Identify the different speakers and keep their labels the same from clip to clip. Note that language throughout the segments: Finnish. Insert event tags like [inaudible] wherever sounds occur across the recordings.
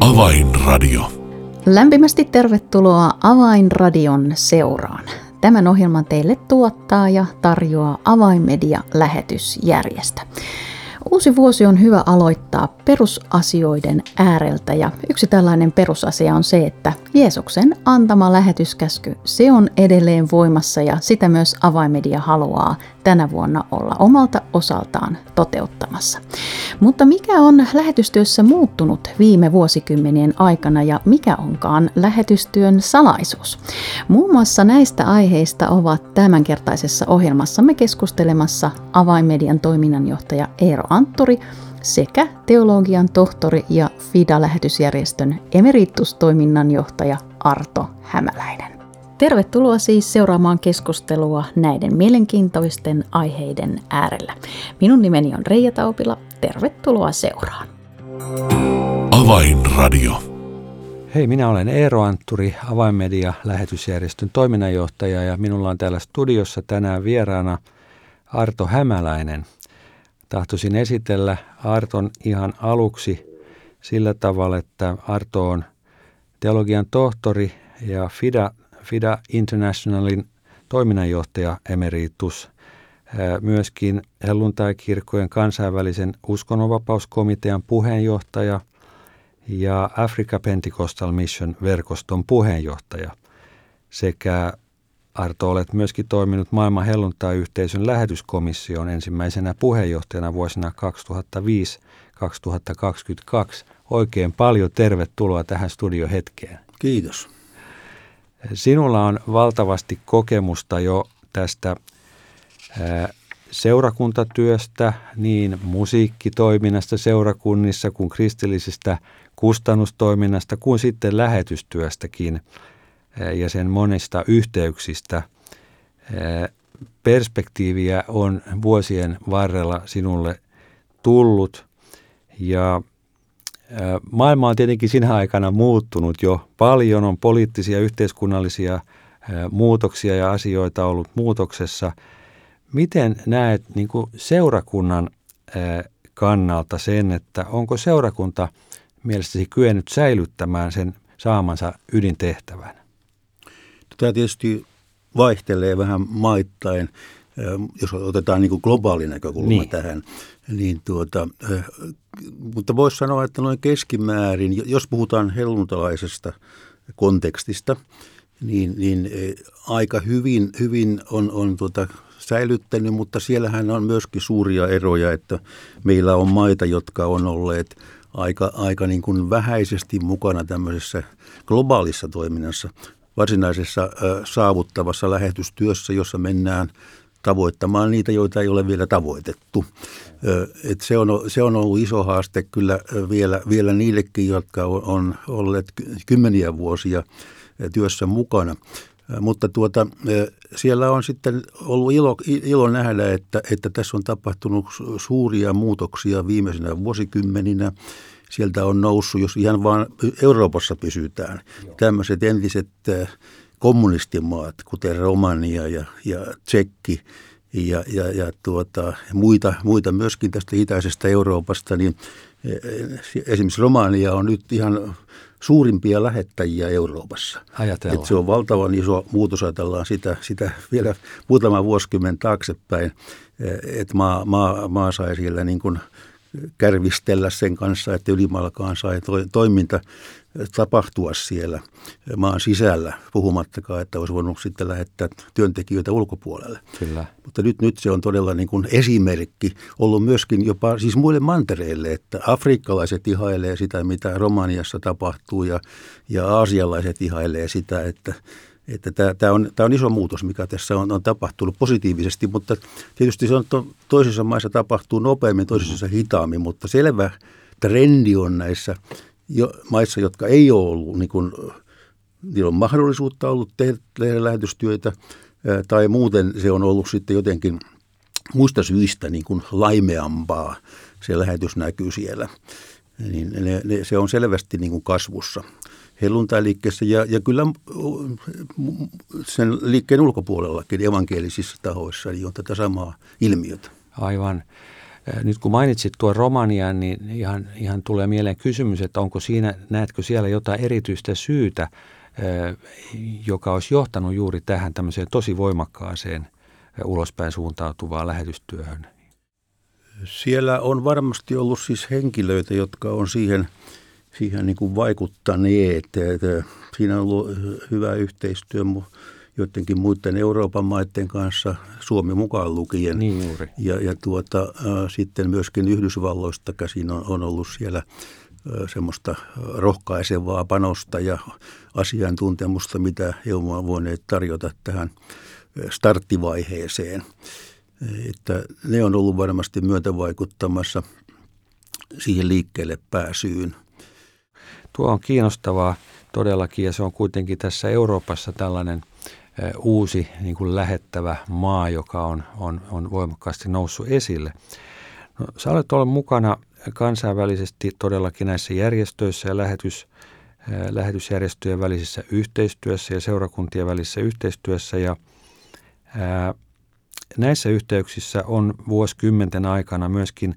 Speaker 1: Avainradio. Lämpimästi tervetuloa Avainradion seuraan. Tämän ohjelman teille tuottaa ja tarjoaa Avainmedia lähetysjärjestä. Uusi vuosi on hyvä aloittaa perusasioiden ääreltä ja yksi tällainen perusasia on se, että Jeesuksen antama lähetyskäsky, se on edelleen voimassa ja sitä myös avaimedia haluaa tänä vuonna olla omalta osaltaan toteuttamassa. Mutta mikä on lähetystyössä muuttunut viime vuosikymmenien aikana ja mikä onkaan lähetystyön salaisuus? Muun muassa näistä aiheista ovat tämänkertaisessa ohjelmassamme keskustelemassa avaimedian toiminnanjohtaja Eero Antturi sekä teologian tohtori ja FIDA-lähetysjärjestön emeritustoiminnanjohtaja Arto Hämäläinen. Tervetuloa siis seuraamaan keskustelua näiden mielenkiintoisten aiheiden äärellä. Minun nimeni on Reija Taupila. Tervetuloa seuraan.
Speaker 2: Avainradio. Hei, minä olen Eero Antturi, Avainmedia lähetysjärjestön toiminnanjohtaja ja minulla on täällä studiossa tänään vieraana Arto Hämäläinen. Tahtoisin esitellä Arton ihan aluksi sillä tavalla, että Arto on teologian tohtori ja FIDA FIDA Internationalin toiminnanjohtaja emeritus, myöskin helluntai-kirkkojen kansainvälisen uskonnonvapauskomitean puheenjohtaja ja Africa Pentecostal Mission verkoston puheenjohtaja sekä Arto, olet myöskin toiminut maailman helluntai-yhteisön lähetyskomission ensimmäisenä puheenjohtajana vuosina 2005-2022. Oikein paljon tervetuloa tähän studiohetkeen.
Speaker 3: Kiitos.
Speaker 2: Sinulla on valtavasti kokemusta jo tästä seurakuntatyöstä, niin musiikkitoiminnasta seurakunnissa kuin kristillisestä kustannustoiminnasta kuin sitten lähetystyöstäkin ja sen monista yhteyksistä. Perspektiiviä on vuosien varrella sinulle tullut ja Maailma on tietenkin sinä aikana muuttunut jo paljon, on poliittisia yhteiskunnallisia muutoksia ja asioita ollut muutoksessa. Miten näet niin kuin seurakunnan kannalta sen, että onko seurakunta mielestäsi kyennyt säilyttämään sen saamansa ydintehtävän?
Speaker 3: Tämä tietysti vaihtelee vähän maittain, jos otetaan niin kuin globaali näkökulma niin. tähän niin tuota, äh, mutta voisi sanoa, että noin keskimäärin, jos puhutaan helluntalaisesta kontekstista, niin, niin äh, aika hyvin, hyvin on, on tuota, säilyttänyt, mutta siellähän on myöskin suuria eroja, että meillä on maita, jotka on olleet aika, aika niin kuin vähäisesti mukana tämmöisessä globaalissa toiminnassa, varsinaisessa äh, saavuttavassa lähetystyössä, jossa mennään – tavoittamaan niitä, joita ei ole vielä tavoitettu. Et se, on, se on ollut iso haaste kyllä vielä, vielä niillekin, jotka on olleet kymmeniä vuosia työssä mukana. Mutta tuota, siellä on sitten ollut ilo, ilo nähdä, että, että tässä on tapahtunut suuria muutoksia viimeisenä vuosikymmeninä. Sieltä on noussut, jos ihan vain Euroopassa pysytään, tämmöiset entiset kommunistimaat, kuten Romania ja, ja Tsekki ja, ja, ja tuota, muita, muita myöskin tästä itäisestä Euroopasta, niin e, esimerkiksi Romania on nyt ihan suurimpia lähettäjiä Euroopassa.
Speaker 2: Ajatellaan.
Speaker 3: se on valtavan iso muutos, ajatellaan sitä, sitä vielä muutama vuosikymmen taaksepäin, e, että maa, maa, maa sai siellä niin kuin kärvistellä sen kanssa, että ylimalkaan sai toiminta tapahtua siellä maan sisällä, puhumattakaan, että olisi voinut sitten lähettää työntekijöitä ulkopuolelle.
Speaker 2: Kyllä.
Speaker 3: Mutta nyt, nyt se on todella niin kuin esimerkki ollut myöskin jopa siis muille mantereille, että afrikkalaiset ihailee sitä, mitä Romaniassa tapahtuu ja, ja aasialaiset ihailee sitä, että että tämä, tämä, on, tämä on iso muutos, mikä tässä on, on tapahtunut positiivisesti, mutta tietysti se on to, toisissa maissa tapahtuu nopeammin, toisissa hitaammin, mutta selvä trendi on näissä jo, maissa, jotka ei ole ollut, niin kuin, niillä on mahdollisuutta ollut tehdä, tehdä lähetystyötä tai muuten se on ollut sitten jotenkin muista syistä niin kuin laimeampaa, se lähetys näkyy siellä. Niin ne, ne, se on selvästi niin kuin kasvussa. helluntailiikkeessä ja, ja kyllä sen liikkeen ulkopuolellakin evankelisissa tahoissa niin on tätä samaa ilmiötä.
Speaker 2: Aivan. Nyt kun mainitsit tuon Romanian, niin ihan, ihan tulee mieleen kysymys, että onko siinä, näetkö siellä jotain erityistä syytä, joka olisi johtanut juuri tähän tämmöiseen tosi voimakkaaseen ulospäin suuntautuvaan lähetystyöhön?
Speaker 3: Siellä on varmasti ollut siis henkilöitä, jotka on siihen, siihen niin kuin vaikuttaneet. Siinä on ollut hyvä yhteistyö joidenkin muiden Euroopan maiden kanssa, Suomi mukaan lukien.
Speaker 2: Niin juuri.
Speaker 3: Ja, ja tuota, äh, sitten myöskin Yhdysvalloista käsin on, on ollut siellä semmoista rohkaisevaa panosta ja asiantuntemusta, mitä he ovat voineet tarjota tähän starttivaiheeseen. Että ne on ollut varmasti myötävaikuttamassa siihen liikkeelle pääsyyn.
Speaker 2: Tuo on kiinnostavaa todellakin ja se on kuitenkin tässä Euroopassa tällainen – uusi niin kuin lähettävä maa, joka on, on, on voimakkaasti noussut esille. No, sä olet ollut mukana kansainvälisesti todellakin näissä järjestöissä ja lähetys, lähetysjärjestöjen välisessä yhteistyössä ja seurakuntien välisessä yhteistyössä ja ää, näissä yhteyksissä on vuosikymmenten aikana myöskin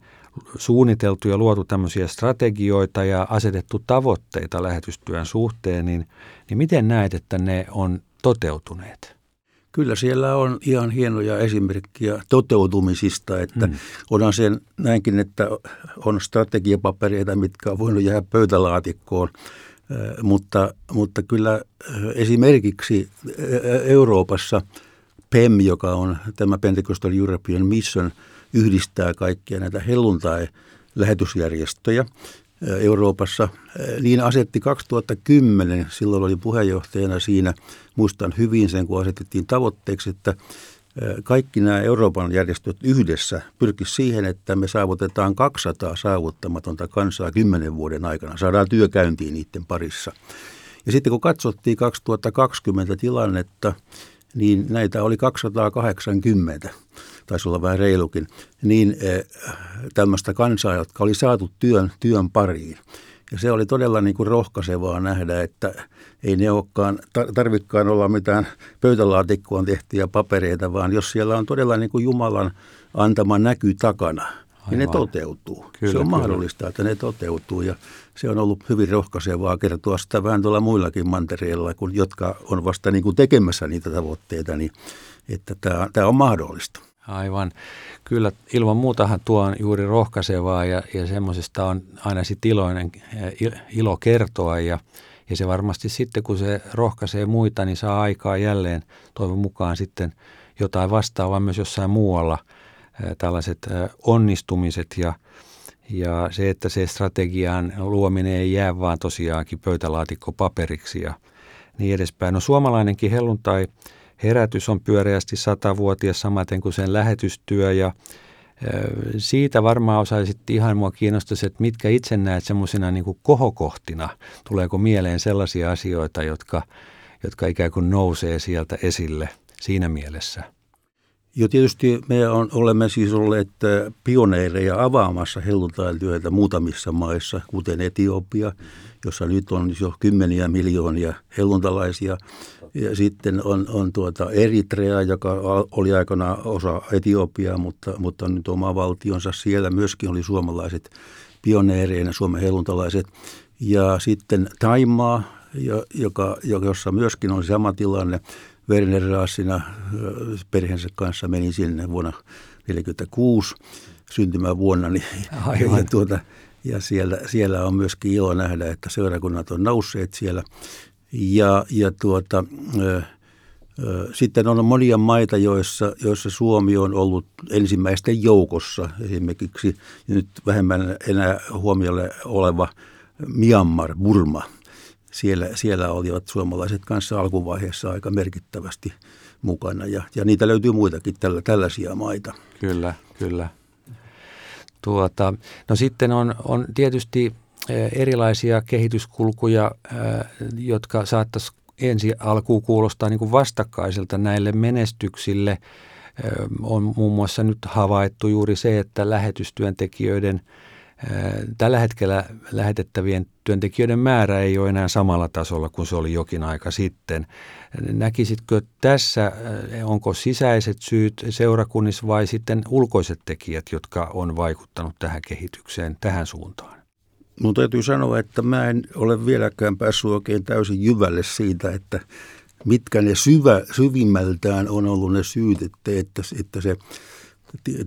Speaker 2: suunniteltu ja luotu tämmöisiä strategioita ja asetettu tavoitteita lähetystyön suhteen, niin, niin miten näet, että ne on toteutuneet?
Speaker 3: Kyllä siellä on ihan hienoja esimerkkejä toteutumisista, että mm. onhan sen näinkin, että on strategiapapereita, mitkä on voinut jäädä pöytälaatikkoon, mutta, mutta kyllä esimerkiksi Euroopassa PEM, joka on tämä Pentecostal European Mission, yhdistää kaikkia näitä helluntai-lähetysjärjestöjä Euroopassa, niin asetti 2010, silloin oli puheenjohtajana siinä, muistan hyvin sen, kun asetettiin tavoitteeksi, että kaikki nämä Euroopan järjestöt yhdessä pyrkisivät siihen, että me saavutetaan 200 saavuttamatonta kansaa kymmenen vuoden aikana. Saadaan työkäyntiin niiden parissa. Ja sitten kun katsottiin 2020 tilannetta, niin näitä oli 280 taisi olla vähän reilukin, niin eh, tämmöistä kansaa, jotka oli saatu työn, työn pariin. Ja se oli todella niin kuin rohkaisevaa nähdä, että ei ne olekaan, tarvitkaan olla mitään pöytälaatikkoon tehtyjä papereita, vaan jos siellä on todella niin kuin Jumalan antama näky takana, Aivan. niin ne toteutuu. Kyllä, se on kyllä. mahdollista, että ne toteutuu ja se on ollut hyvin rohkaisevaa kertoa sitä vähän tuolla muillakin mantereilla, kun, jotka on vasta niin kuin tekemässä niitä tavoitteita, niin että tämä, tämä on mahdollista.
Speaker 2: Aivan. Kyllä ilman muutahan tuo on juuri rohkaisevaa ja, ja semmoisesta on aina sitten iloinen, ilo kertoa ja, ja se varmasti sitten kun se rohkaisee muita, niin saa aikaa jälleen toivon mukaan sitten jotain vastaavaa myös jossain muualla, tällaiset onnistumiset ja, ja se, että se strategian luominen ei jää vaan tosiaankin pöytälaatikko paperiksi ja niin edespäin. No suomalainenkin helluntai herätys on pyöreästi satavuotias samaten kuin sen lähetystyö ja siitä varmaan osaisit ihan mua kiinnostaisi, että mitkä itse näet semmoisina niin kohokohtina. Tuleeko mieleen sellaisia asioita, jotka, jotka ikään kuin nousee sieltä esille siinä mielessä?
Speaker 3: Jo tietysti me on, olemme siis olleet pioneereja avaamassa helluntaintyötä muutamissa maissa, kuten Etiopia, jossa nyt on jo kymmeniä miljoonia helluntalaisia. Ja sitten on, on tuota Eritrea, joka oli aikana osa Etiopiaa, mutta, mutta nyt oma valtionsa. Siellä myöskin oli suomalaiset pioneereina, Suomen heluntalaiset. Ja sitten Taimaa, joka, jossa myöskin oli sama tilanne. Werner Raasina perheensä kanssa meni sinne vuonna 1946 syntymävuonna. Niin, Aivan. Ja, tuota, ja siellä, siellä on myöskin ilo nähdä, että seurakunnat on nousseet siellä. Ja, ja tuota, ö, ö, sitten on monia maita, joissa, joissa Suomi on ollut ensimmäisten joukossa. Esimerkiksi nyt vähemmän enää huomiolle oleva Myanmar, Burma. Siellä, siellä olivat suomalaiset kanssa alkuvaiheessa aika merkittävästi mukana ja, ja niitä löytyy muitakin tällä, tällaisia maita.
Speaker 2: Kyllä, kyllä. Tuota, no sitten on, on tietysti Eh, erilaisia kehityskulkuja, eh, jotka saattaisi ensi alkuun kuulostaa niin kuin vastakkaiselta näille menestyksille. Eh, on muun muassa nyt havaittu juuri se, että lähetystyöntekijöiden Tällä hetkellä lähetettävien työntekijöiden määrä ei ole enää samalla tasolla kuin se oli jokin aika sitten. Näkisitkö tässä, onko sisäiset syyt seurakunnissa vai sitten ulkoiset tekijät, jotka on vaikuttanut tähän kehitykseen, tähän suuntaan?
Speaker 3: Mun täytyy sanoa, että mä en ole vieläkään päässyt oikein täysin jyvälle siitä, että mitkä ne syvä, syvimmältään on ollut ne syyt, että, että, että se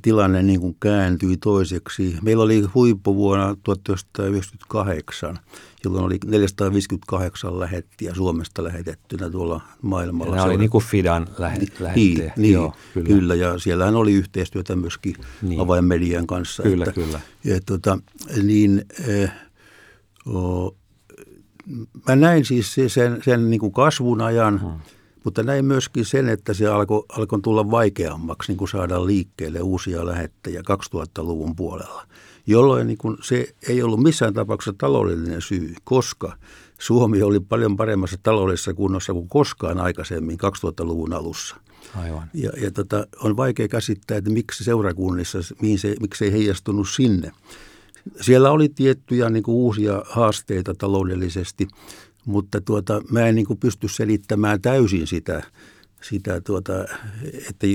Speaker 3: tilanne niin kuin kääntyi toiseksi. Meillä oli huippu vuonna 1998, jolloin oli 458 lähettiä Suomesta lähetettynä tuolla maailmalla.
Speaker 2: Nämä oli niin kuin Fidan lähettejä.
Speaker 3: Niin, niin Joo, kyllä. kyllä. ja siellähän oli yhteistyötä myöskin niin. avainmedian kanssa.
Speaker 2: Kyllä, että, kyllä.
Speaker 3: Ja, tuota, niin, eh, oh, mä näin siis sen, sen niin kuin kasvun ajan, hmm mutta näin myöskin sen, että se alkoi alko tulla vaikeammaksi niin kuin saada liikkeelle uusia lähettäjiä 2000-luvun puolella, jolloin niin kuin se ei ollut missään tapauksessa taloudellinen syy, koska Suomi oli paljon paremmassa taloudellisessa kunnossa kuin koskaan aikaisemmin 2000-luvun alussa.
Speaker 2: Aivan.
Speaker 3: Ja, ja tota, on vaikea käsittää, että miksi seurakunnissa, mihin se, miksi se ei heijastunut sinne. Siellä oli tiettyjä niin kuin uusia haasteita taloudellisesti, mutta tuota, mä en niin kuin pysty selittämään täysin sitä, sitä tuota, että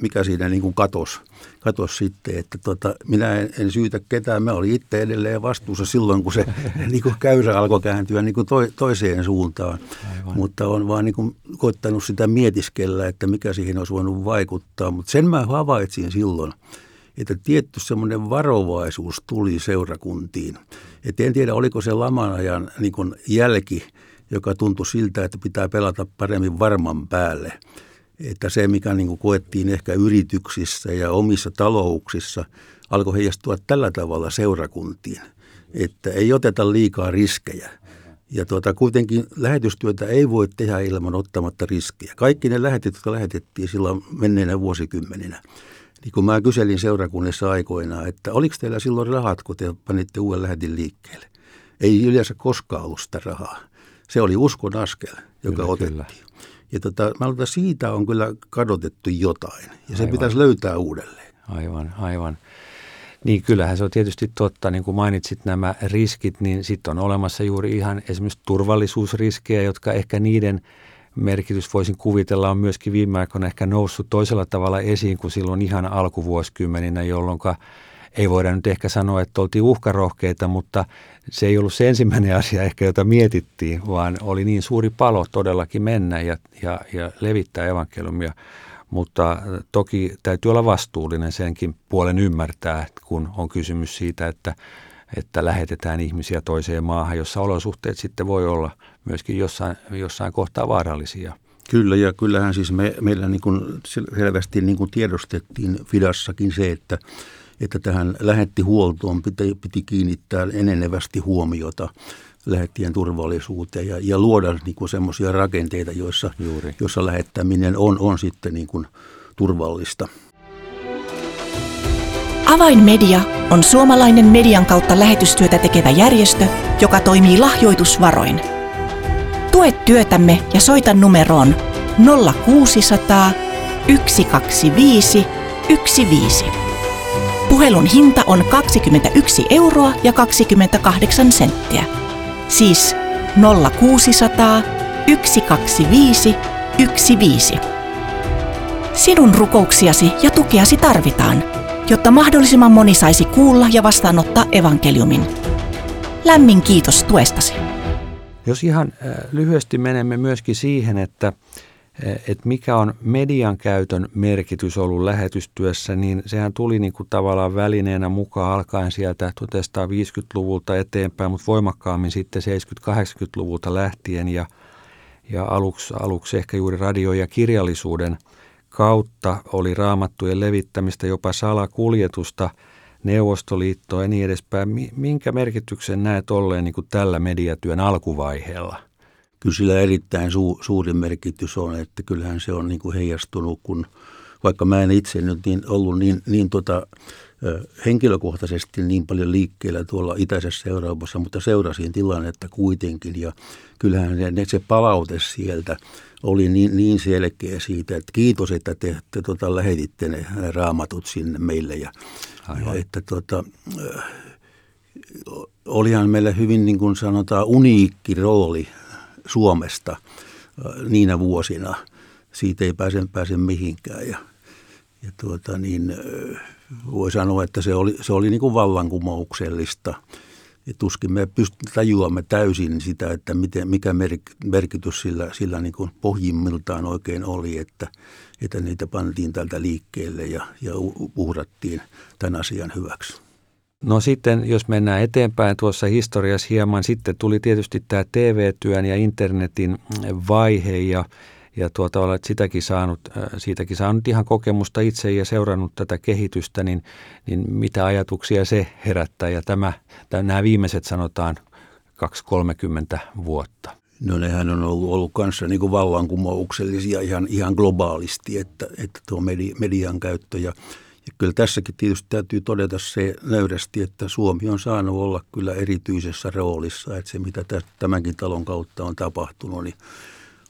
Speaker 3: mikä siinä niin kuin katos, katos sitten, että tuota, minä en, en, syytä ketään, mä olin itse edelleen vastuussa silloin, kun se [laughs] niin kuin käyrä alkoi kääntyä niin kuin to, toiseen suuntaan, Aivan. mutta on vaan niin kuin koittanut sitä mietiskellä, että mikä siihen olisi voinut vaikuttaa, mutta sen mä havaitsin silloin, että tietty semmoinen varovaisuus tuli seurakuntiin. Et en tiedä, oliko se laman ajan niin kuin jälki, joka tuntui siltä, että pitää pelata paremmin varman päälle. Että se, mikä niin kuin koettiin ehkä yrityksissä ja omissa talouksissa, alkoi heijastua tällä tavalla seurakuntiin. Että ei oteta liikaa riskejä. Ja tuota, kuitenkin lähetystyötä ei voi tehdä ilman ottamatta riskejä. Kaikki ne lähetit, jotka lähetettiin silloin menneenä vuosikymmeninä, niin kun mä kyselin seurakunnissa aikoinaan, että oliko teillä silloin rahat, kun te panitte uuden lähetin liikkeelle? Ei yleensä koskaan ollut sitä rahaa. Se oli uskon askel, joka kyllä, otettiin. Kyllä. Ja tota, mä luulen, siitä on kyllä kadotettu jotain, ja se aivan. pitäisi löytää uudelleen.
Speaker 2: Aivan, aivan. Niin kyllähän se on tietysti totta, niin kuin mainitsit nämä riskit, niin sitten on olemassa juuri ihan esimerkiksi turvallisuusriskejä, jotka ehkä niiden – merkitys voisin kuvitella on myöskin viime aikoina ehkä noussut toisella tavalla esiin kuin silloin ihan alkuvuosikymmeninä, jolloin ei voida nyt ehkä sanoa, että oltiin uhkarohkeita, mutta se ei ollut se ensimmäinen [laughs] asia ehkä, jota mietittiin, vaan oli niin suuri palo todellakin mennä ja, ja, ja levittää evankeliumia. Mutta toki täytyy olla vastuullinen senkin puolen ymmärtää, kun on kysymys siitä, että, että lähetetään ihmisiä toiseen maahan, jossa olosuhteet sitten voi olla – myöskin jossain, jossain kohtaa vaarallisia.
Speaker 3: Kyllä, ja kyllähän siis me, meillä niin kuin selvästi niin kuin tiedostettiin Fidassakin se, että, että tähän lähettihuoltoon piti, piti kiinnittää enenevästi huomiota lähettien turvallisuuteen ja, ja luoda niin semmoisia rakenteita, joissa, Juuri. joissa lähettäminen on, on sitten niin kuin turvallista.
Speaker 4: Avainmedia on suomalainen median kautta lähetystyötä tekevä järjestö, joka toimii lahjoitusvaroin – Tue työtämme ja soita numeroon 0600 125 15. Puhelun hinta on 21 euroa ja 28 senttiä. Siis 0600 125 15. Sinun rukouksiasi ja tukeasi tarvitaan, jotta mahdollisimman moni saisi kuulla ja vastaanottaa evankeliumin. Lämmin kiitos tuestasi.
Speaker 2: Jos ihan äh, lyhyesti menemme myöskin siihen, että äh, että mikä on median käytön merkitys ollut lähetystyössä, niin sehän tuli niin kuin tavallaan välineenä mukaan alkaen sieltä 1950-luvulta eteenpäin, mutta voimakkaammin sitten 70-80-luvulta lähtien ja, ja aluksi, aluksi ehkä juuri radio- ja kirjallisuuden kautta oli raamattujen levittämistä, jopa salakuljetusta – Neuvostoliittoa ja niin edespäin. Minkä merkityksen näet olleen niin kuin tällä mediatyön alkuvaiheella?
Speaker 3: Kyllä sillä erittäin su- suuri merkitys on, että kyllähän se on niin kuin heijastunut, kun vaikka mä en itse nyt niin, ollut niin, niin tota, henkilökohtaisesti niin paljon liikkeellä tuolla itäisessä Euroopassa, mutta seurasin tilannetta kuitenkin ja kyllähän se, se palaute sieltä oli niin, niin selkeä siitä, että kiitos, että te, te tota, lähetitte ne raamatut sinne meille ja, ja että tota, olihan meillä hyvin niin kuin sanotaan uniikki rooli Suomesta niinä vuosina. Siitä ei pääse, pääse mihinkään ja, ja tuota niin, voi sanoa, että se oli, se oli niin kuin vallankumouksellista. Ja tuskin me pystymme tajuamme täysin sitä, että miten, mikä merkitys sillä, sillä niin kuin pohjimmiltaan oikein oli, että, että niitä pantiin tältä liikkeelle ja, ja uhrattiin tämän asian hyväksi.
Speaker 2: No sitten, jos mennään eteenpäin tuossa historiassa hieman, sitten tuli tietysti tämä TV-työn ja internetin vaihe ja, ja tuota, olet sitäkin saanut, äh, siitäkin saanut ihan kokemusta itse ja seurannut tätä kehitystä, niin, niin mitä ajatuksia se herättää ja tämä, tämä nämä viimeiset sanotaan 2-30 vuotta?
Speaker 3: No nehän on ollut, ollut kanssa niin kuin vallankumouksellisia ihan, ihan globaalisti, että, että tuo median käyttö ja ja kyllä tässäkin tietysti täytyy todeta se nöyrästi, että Suomi on saanut olla kyllä erityisessä roolissa, että se mitä tämänkin talon kautta on tapahtunut, niin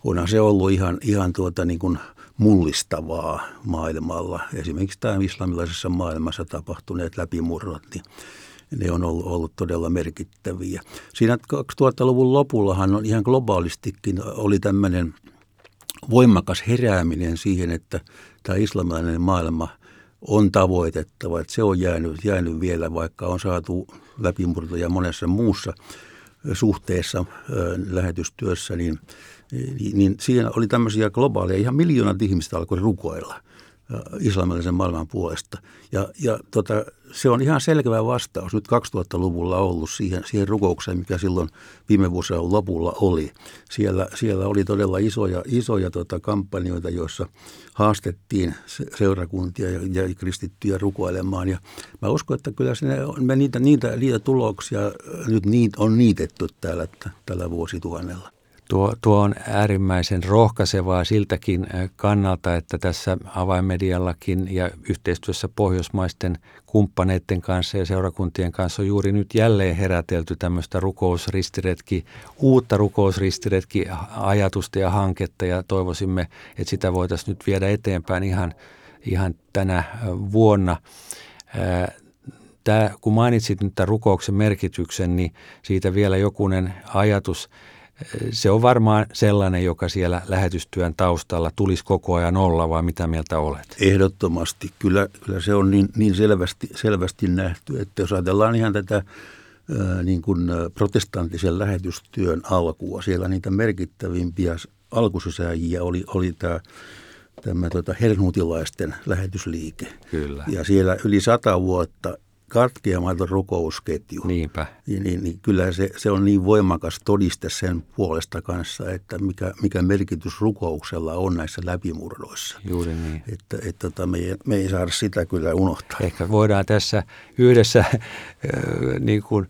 Speaker 3: onhan se ollut ihan, ihan tuota niin kuin mullistavaa maailmalla. Esimerkiksi tämä islamilaisessa maailmassa tapahtuneet läpimurrot, niin ne on ollut, ollut todella merkittäviä. Siinä 2000-luvun lopullahan on ihan globaalistikin oli tämmöinen voimakas herääminen siihen, että tämä islamilainen maailma – on tavoitettava. Että se on jäänyt, jäänyt vielä, vaikka on saatu läpimurtoja monessa muussa suhteessa lähetystyössä, niin, niin, siinä oli tämmöisiä globaaleja, ihan miljoonat ihmistä alkoi rukoilla – islamillisen maailman puolesta. Ja, ja tota, se on ihan selkeä vastaus nyt 2000-luvulla ollut siihen, siihen rukoukseen, mikä silloin viime vuosien lopulla oli. Siellä, siellä oli todella isoja, isoja tota, kampanjoita, joissa haastettiin seurakuntia ja, ja kristittyjä rukoilemaan. Ja mä uskon, että kyllä sinne, me niitä, niitä, niitä tuloksia nyt niit, on niitetty täällä, tällä vuosituhannella.
Speaker 2: Tuo, tuo on äärimmäisen rohkaisevaa siltäkin kannalta, että tässä avainmediallakin ja yhteistyössä pohjoismaisten kumppaneiden kanssa ja seurakuntien kanssa on juuri nyt jälleen herätelty tämmöistä rukousristiretki, uutta rukousristiretki ajatusta ja hanketta ja toivoisimme, että sitä voitaisiin nyt viedä eteenpäin ihan, ihan tänä vuonna. Tämä, kun mainitsit nyt tämän rukouksen merkityksen, niin siitä vielä jokunen ajatus – se on varmaan sellainen, joka siellä lähetystyön taustalla tulisi koko ajan olla, vai mitä mieltä olet?
Speaker 3: Ehdottomasti. Kyllä, kyllä se on niin, niin selvästi, selvästi nähty, että jos ajatellaan ihan tätä niin kuin protestanttisen lähetystyön alkua, siellä niitä merkittävimpiä alkusysääjiä oli, oli tämä tämä tota, hernutilaisten lähetysliike.
Speaker 2: Kyllä.
Speaker 3: Ja siellä yli sata vuotta katkeamaton rukousketju.
Speaker 2: Niinpä.
Speaker 3: Niin, niin, niin kyllä se, se on niin voimakas todiste sen puolesta kanssa, että mikä, mikä merkitys rukouksella on näissä läpimurroissa.
Speaker 2: Juuri niin.
Speaker 3: Että, että tota, me, ei, me ei saada sitä kyllä unohtaa.
Speaker 2: Ehkä voidaan tässä yhdessä äh, niin kuin,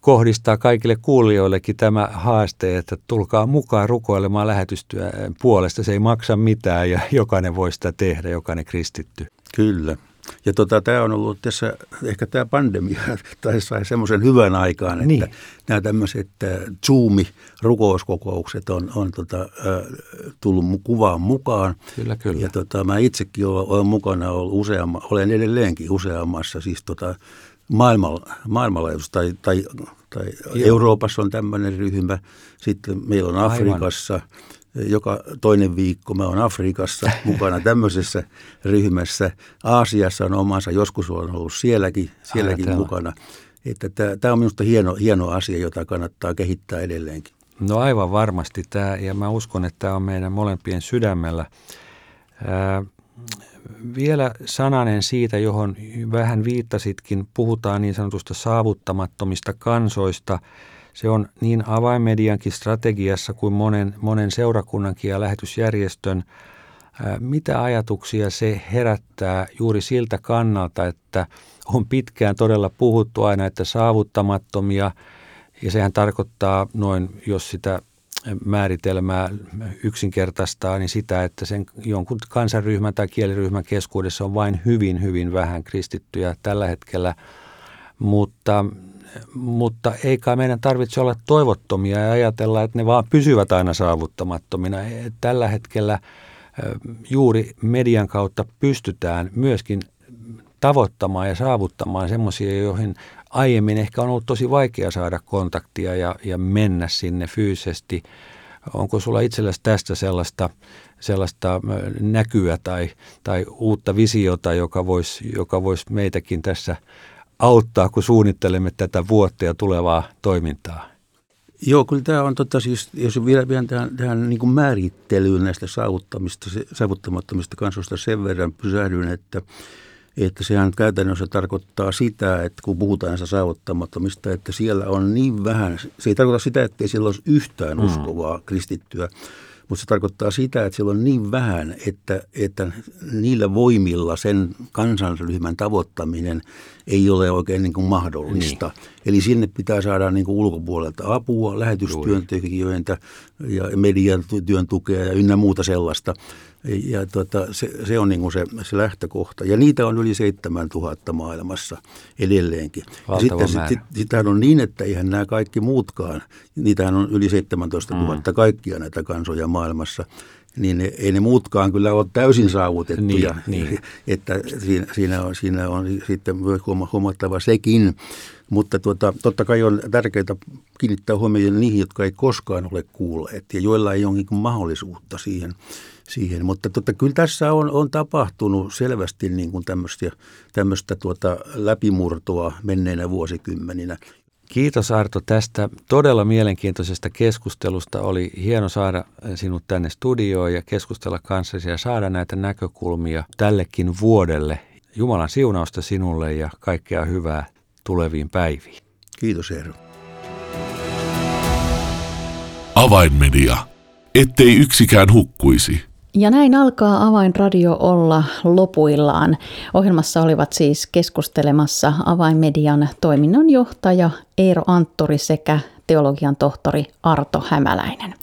Speaker 2: kohdistaa kaikille kuulijoillekin tämä haaste, että tulkaa mukaan rukoilemaan lähetystyön puolesta. Se ei maksa mitään ja jokainen voi sitä tehdä, jokainen kristitty.
Speaker 3: Kyllä. Ja tota, tämä on ollut tässä, ehkä tämä pandemia [laughs] tai sai semmoisen hyvän aikaan, että niin. nämä tämmöiset Zoom-rukouskokoukset on, on tota, tullut kuvaan mukaan.
Speaker 2: Kyllä, kyllä.
Speaker 3: Ja tota, mä itsekin olen, olen mukana ollut useamma, olen edelleenkin useammassa siis tota, maailmalla, maailmanlaajuisesti tai, tai, tai Euroopassa on tämmöinen ryhmä, sitten meillä on Afrikassa. Aivan joka toinen viikko mä oon Afrikassa mukana tämmöisessä ryhmässä. Aasiassa on omansa, joskus on ollut sielläkin, sielläkin Ajatella. mukana. Että tämä on minusta hieno, hieno asia, jota kannattaa kehittää edelleenkin.
Speaker 2: No aivan varmasti tämä, ja mä uskon, että tämä on meidän molempien sydämellä. Ää, vielä sananen siitä, johon vähän viittasitkin, puhutaan niin sanotusta saavuttamattomista kansoista – se on niin avainmediankin strategiassa kuin monen, monen seurakunnankin ja lähetysjärjestön. Mitä ajatuksia se herättää juuri siltä kannalta, että on pitkään todella puhuttu aina, että saavuttamattomia, ja sehän tarkoittaa noin, jos sitä määritelmää yksinkertaistaa, niin sitä, että sen jonkun kansanryhmän tai kieliryhmän keskuudessa on vain hyvin, hyvin vähän kristittyjä tällä hetkellä. Mutta mutta ei kai meidän tarvitse olla toivottomia ja ajatella, että ne vaan pysyvät aina saavuttamattomina. Tällä hetkellä juuri median kautta pystytään myöskin tavoittamaan ja saavuttamaan semmoisia, joihin aiemmin ehkä on ollut tosi vaikea saada kontaktia ja, ja mennä sinne fyysisesti. Onko sulla itsellesi tästä sellaista, sellaista näkyä tai, tai uutta visiota, joka voisi joka vois meitäkin tässä auttaa, kun suunnittelemme tätä vuotta ja tulevaa toimintaa?
Speaker 3: Joo, kyllä tämä on, tota, siis, jos vielä, vielä tähän, tähän niin kuin määrittelyyn näistä saavuttamista, saavuttamattomista kansoista sen verran pysähdyn, että, että sehän käytännössä tarkoittaa sitä, että kun puhutaan saavuttamattomista, että siellä on niin vähän, se ei tarkoita sitä, että ei siellä olisi yhtään mm. uskovaa mm. kristittyä, mutta se tarkoittaa sitä, että siellä on niin vähän, että, että niillä voimilla sen kansanryhmän tavoittaminen ei ole oikein niin kuin mahdollista. Niin. Eli sinne pitää saada niin kuin ulkopuolelta apua, lähetystyöntekijöiltä ja median työn tukea ja ynnä muuta sellaista. Ja tuota, se, se on niin kuin se, se lähtökohta. Ja niitä on yli 7000 maailmassa edelleenkin. Valtava ja sitten sit, sitähän on niin, että eihän nämä kaikki muutkaan, niitähän on yli 17 000 mm. kaikkia näitä kansoja maailmassa niin ne, ei ne muutkaan kyllä ole täysin saavutettuja. Niin, niin. [laughs] Että siinä, siinä, on, siinä on sitten myös huomattava sekin. Mutta tuota, totta kai on tärkeää kiinnittää huomioon niihin, jotka ei koskaan ole kuulleet ja joilla ei ole niin mahdollisuutta siihen. Siihen. Mutta tuota, kyllä tässä on, on tapahtunut selvästi niin kuin tämmöistä, tämmöistä tuota läpimurtoa menneinä vuosikymmeninä.
Speaker 2: Kiitos Arto tästä todella mielenkiintoisesta keskustelusta. Oli hieno saada sinut tänne studioon ja keskustella kanssasi ja saada näitä näkökulmia tällekin vuodelle. Jumalan siunausta sinulle ja kaikkea hyvää tuleviin päiviin.
Speaker 3: Kiitos Eero.
Speaker 5: Avainmedia. Ettei yksikään hukkuisi.
Speaker 1: Ja näin alkaa Avainradio olla lopuillaan. Ohjelmassa olivat siis keskustelemassa Avainmedian toiminnanjohtaja Eero Anttori sekä teologian tohtori Arto Hämäläinen.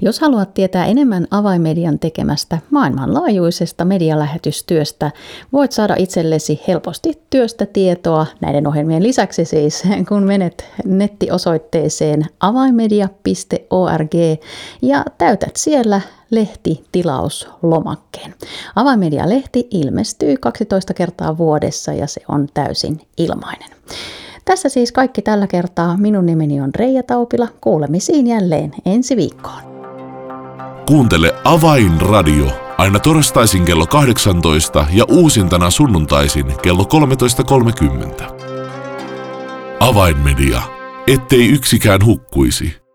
Speaker 1: Jos haluat tietää enemmän avaimedian tekemästä maailmanlaajuisesta medialähetystyöstä, voit saada itsellesi helposti työstä tietoa näiden ohjelmien lisäksi siis, [laughs] kun menet nettiosoitteeseen avaimedia.org ja täytät siellä lehtitilauslomakkeen. Avaimedia-lehti ilmestyy 12 kertaa vuodessa ja se on täysin ilmainen. Tässä siis kaikki tällä kertaa. Minun nimeni on Reija Taupila. Kuulemisiin jälleen ensi viikkoon.
Speaker 5: Kuuntele Avainradio aina torstaisin kello 18 ja uusintana sunnuntaisin kello 13.30. Avainmedia. Ettei yksikään hukkuisi.